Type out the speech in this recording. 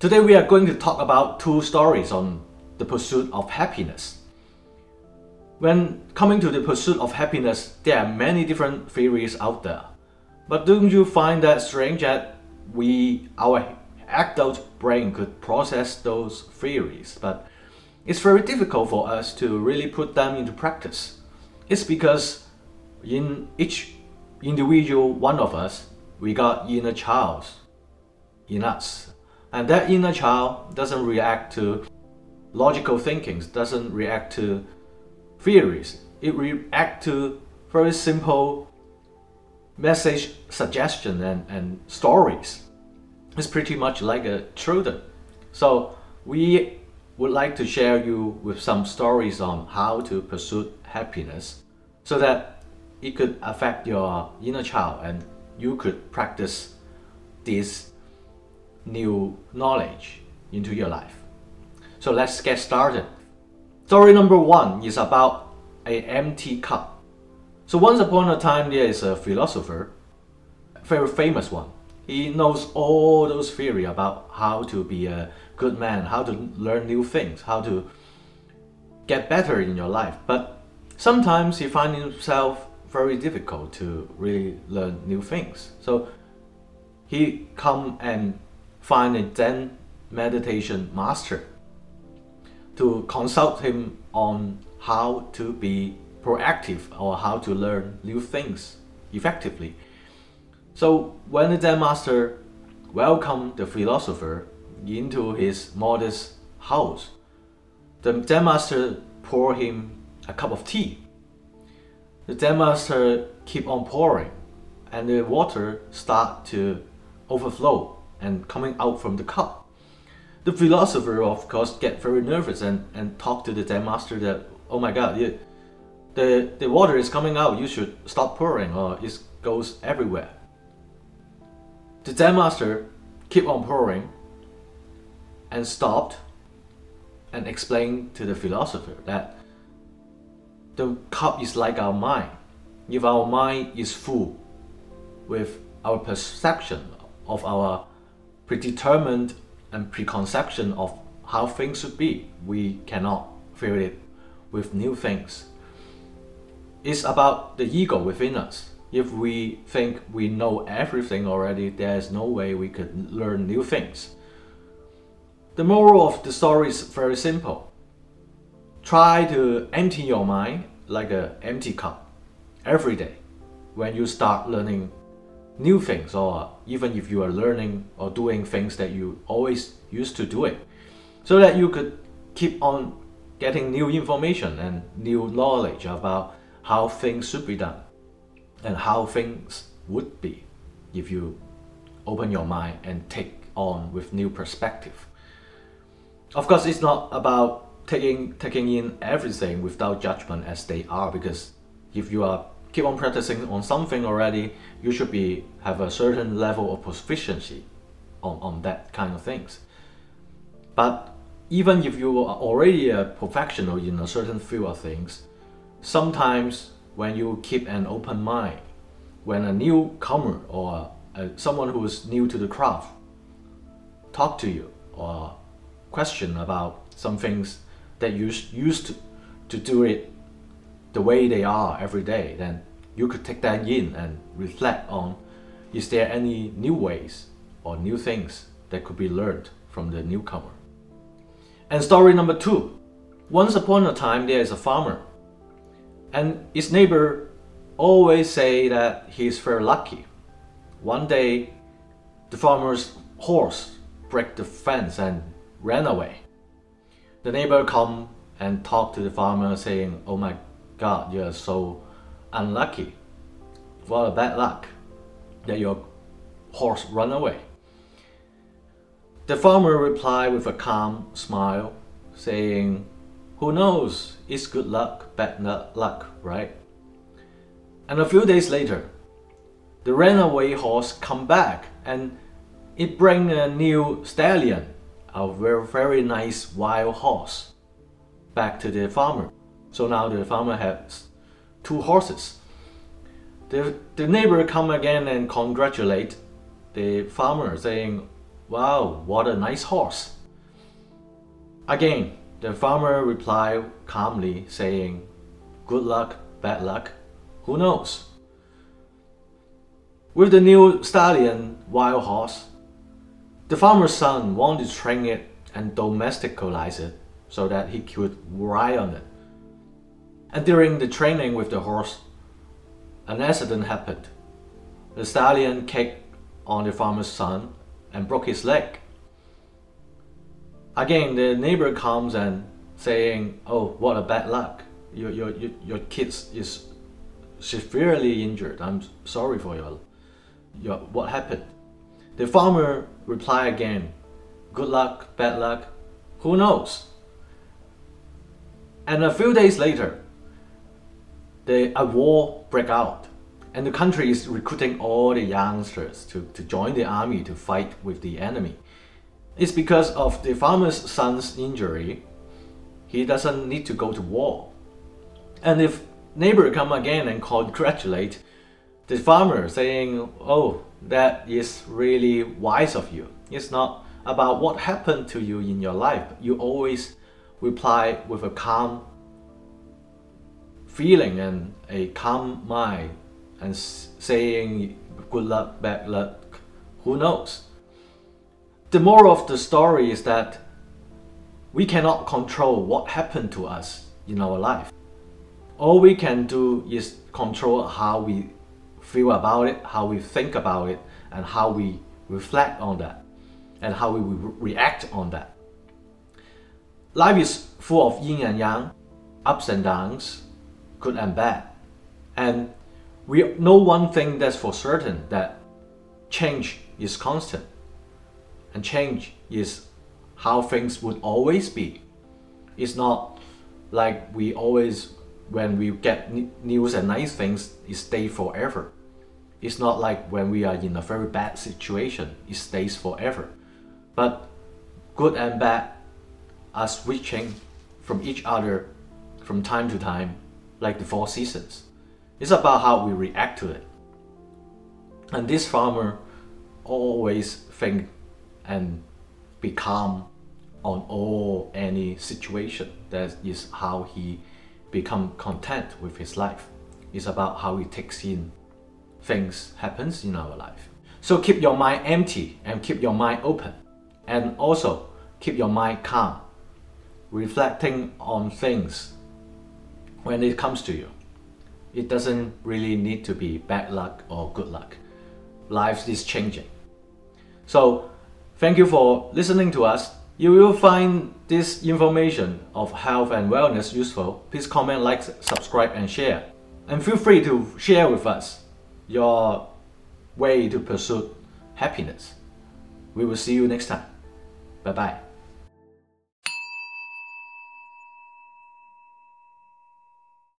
Today we are going to talk about two stories on the pursuit of happiness. When coming to the pursuit of happiness, there are many different theories out there. But don't you find that strange that we, our adult brain could process those theories, but it's very difficult for us to really put them into practice. It's because in each individual one of us, we got inner child in us. And that inner child doesn't react to logical thinkings, doesn't react to theories. It reacts to very simple message suggestion and, and stories. It's pretty much like a children. So we would like to share you with some stories on how to pursue happiness so that it could affect your inner child and you could practice this new knowledge into your life. So let's get started. Story number one is about a empty cup. So once upon a time there is a philosopher, very famous one. He knows all those theory about how to be a good man, how to learn new things, how to get better in your life. But sometimes he finds himself very difficult to really learn new things. So he come and find a Zen meditation master to consult him on how to be proactive or how to learn new things effectively. So when the Zen master welcomed the philosopher into his modest house, the Zen master poured him a cup of tea. The Zen master keep on pouring, and the water start to overflow and coming out from the cup. The philosopher, of course, get very nervous and, and talk to the Zen master that, oh my god, the, the water is coming out, you should stop pouring or it goes everywhere. The Zen master keep on pouring and stopped and explained to the philosopher that the cup is like our mind. If our mind is full with our perception of our predetermined and preconception of how things should be, we cannot fill it with new things. It's about the ego within us. If we think we know everything already, there is no way we could learn new things. The moral of the story is very simple. Try to empty your mind like an empty cup every day when you start learning new things or even if you are learning or doing things that you always used to doing so that you could keep on getting new information and new knowledge about how things should be done and how things would be if you open your mind and take on with new perspective. Of course it's not about taking taking in everything without judgment as they are because if you are keep on practicing on something already, you should be have a certain level of proficiency on, on that kind of things. But even if you are already a professional in a certain field of things, sometimes when you keep an open mind, when a newcomer or a, someone who is new to the craft talk to you or question about some things that you used to, to do it the way they are every day, then you could take that in and reflect on is there any new ways or new things that could be learned from the newcomer. And story number two once upon a time, there is a farmer, and his neighbor always say that he is very lucky. One day, the farmer's horse broke the fence and ran away. The neighbor come and talk to the farmer saying, "Oh my God, you're so unlucky. What a bad luck that your horse run away. The farmer replied with a calm smile, saying, Who knows? It's good luck, bad luck, right? And a few days later, the runaway horse come back and it bring a new stallion, a very, very nice wild horse, back to the farmer. So now the farmer has two horses. The, the neighbor come again and congratulate the farmer saying, Wow, what a nice horse. Again, the farmer replied calmly, saying, Good luck, bad luck, who knows? With the new stallion wild horse, the farmer's son wanted to train it and domesticalize it so that he could ride on it. And during the training with the horse, an accident happened. The stallion kicked on the farmer's son and broke his leg. Again, the neighbor comes and saying, "Oh, what a bad luck! Your your your, kid is severely injured. I'm sorry for your your what happened." The farmer replied again, "Good luck, bad luck, who knows?" And a few days later, the, a war break out, and the country is recruiting all the youngsters to, to join the army to fight with the enemy. It's because of the farmer's son's injury, he doesn't need to go to war. And if neighbor come again and congratulate the farmer saying, oh, that is really wise of you. It's not about what happened to you in your life. You always reply with a calm feeling and a calm mind and saying good luck, bad luck, who knows? The moral of the story is that we cannot control what happened to us in our life. All we can do is control how we feel about it, how we think about it, and how we reflect on that, and how we re- react on that. Life is full of yin and yang, ups and downs, good and bad. And we know one thing that's for certain that change is constant. And change is how things would always be. It's not like we always, when we get news and nice things, it stays forever. It's not like when we are in a very bad situation, it stays forever. But good and bad are switching from each other from time to time, like the four seasons. It's about how we react to it. And this farmer always think and be calm on all any situation. That is how he become content with his life. It's about how he takes in things happens in our life. So keep your mind empty and keep your mind open. And also keep your mind calm, reflecting on things when it comes to you. It doesn't really need to be bad luck or good luck. Life is changing. So, thank you for listening to us. You will find this information of health and wellness useful. Please comment, like, subscribe, and share. And feel free to share with us your way to pursue happiness. We will see you next time. Bye bye.